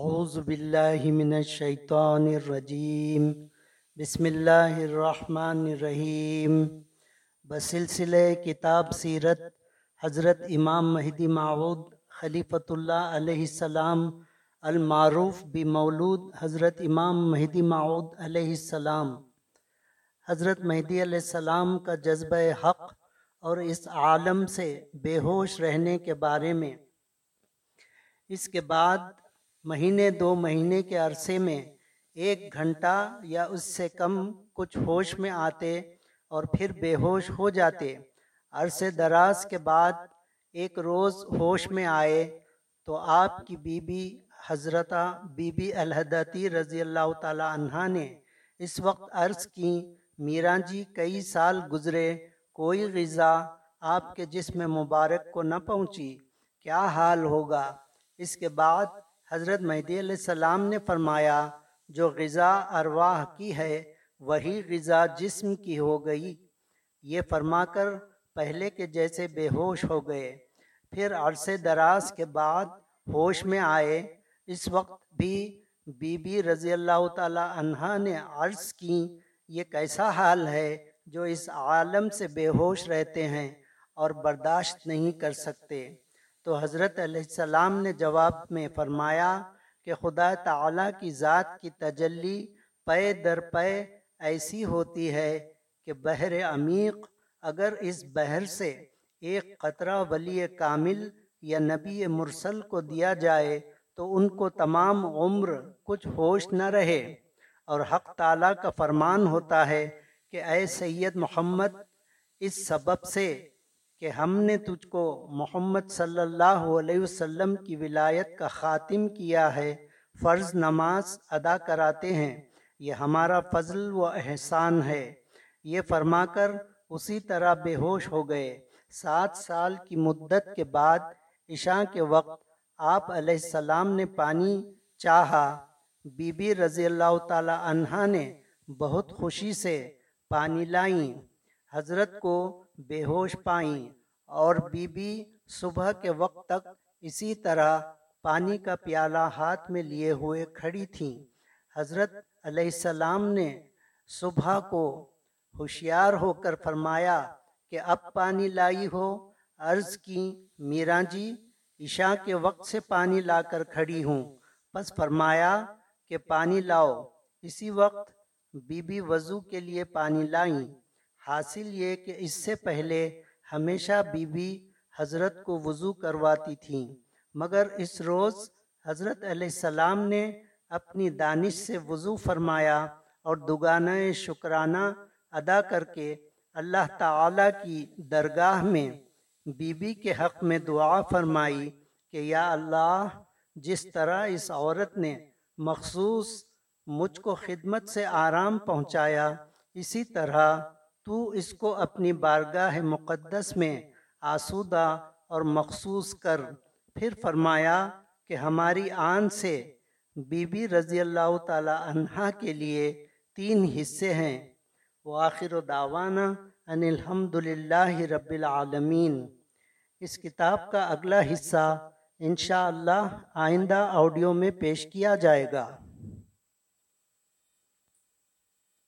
اعوذ باللہ من الشیطان الرجیم، بسم اللہ الرحمن الرحیم۔ بسلسلہ کتاب سیرت حضرت امام مہدی معود خلیفۃ اللہ علیہ السلام المعروف بمولود حضرت امام مہدی معود علیہ السلام۔ حضرت مہدی علیہ السلام کا جذبہ حق اور اس عالم سے بے ہوش رہنے کے بارے میں۔ اس کے بعد مہینے دو مہینے کے عرصے میں ایک گھنٹہ یا اس سے کم کچھ ہوش میں آتے اور پھر بے ہوش ہو جاتے۔ عرصے دراز کے بعد ایک روز ہوش میں آئے تو آپ کی بی بی حضرتہ بی بی الحدتی رضی اللہ تعالی عنہ نے اس وقت عرض کی، میرا جی کئی سال گزرے، کوئی غذا آپ کے جسم مبارک کو نہ پہنچی، کیا حال ہوگا؟ اس کے بعد حضرت مہدی علیہ السلام نے فرمایا، جو غذا ارواح کی ہے، وہی غذا جسم کی ہو گئی۔ یہ فرما کر پہلے کے جیسے بے ہوش ہو گئے۔ پھر عرصے دراز کے بعد ہوش میں آئے۔ اس وقت بھی بی بی رضی اللہ تعالی عنہ نے عرض کی، یہ کیسا حال ہے جو اس عالم سے بے ہوش رہتے ہیں اور برداشت نہیں کر سکتے۔ تو حضرت علیہ السلام نے جواب میں فرمایا کہ خدا تعالیٰ کی ذات کی تجلی پے در پے ایسی ہوتی ہے کہ بحر عمیق اگر اس بحر سے ایک قطرہ ولی کامل یا نبی مرسل کو دیا جائے تو ان کو تمام عمر کچھ ہوش نہ رہے اور حق تعالیٰ کا فرمان ہوتا ہے کہ اے سید محمد، اس سبب سے کہ ہم نے تجھ کو محمد صلی اللہ علیہ وسلم کی ولایت کا خاتم کیا ہے، فرض نماز ادا کراتے ہیں۔ یہ ہمارا فضل و احسان ہے۔ یہ فرما کر اسی طرح بے ہوش ہو گئے۔ سات سال کی مدت کے بعد عشاء کے وقت آپ علیہ السلام نے پانی چاہا۔ بی بی رضی اللہ تعالی عنہ نے بہت خوشی سے پانی لائیں۔ حضرت کو بے ہوش پائیں اور بی بی صبح کے وقت تک اسی طرح پانی کا پیالہ ہاتھ میں لیے ہوئے کھڑی تھیں۔ حضرت علیہ السلام نے صبح کو ہوشیار ہو کر فرمایا کہ اب پانی لائی ہو۔ عرض کی، میرا جی عشاء کے وقت سے پانی لا کر کھڑی ہوں۔ بس فرمایا کہ پانی لاؤ۔ اسی وقت بی بی وضو کے لیے پانی لائیں۔ حاصل یہ کہ اس سے پہلے ہمیشہ بی بی حضرت کو وضو کرواتی تھیں مگر اس روز حضرت علیہ السلام نے اپنی دانش سے وضو فرمایا اور دگانہ شکرانہ ادا کر کے اللہ تعالی کی درگاہ میں بی بی کے حق میں دعا فرمائی کہ یا اللہ، جس طرح اس عورت نے مخصوص مجھ کو خدمت سے آرام پہنچایا، اسی طرح تو اس کو اپنی بارگاہ مقدس میں آسودہ اور مخصوص کر۔ پھر فرمایا کہ ہماری آن سے بی بی رضی اللہ تعالی عنہ کے لیے تین حصے ہیں۔ وہ آخر و داوانہ ان الحمد للہ رب العالمین۔ اس کتاب کا اگلا حصہ انشاءاللہ آئندہ آڈیو میں پیش کیا جائے گا۔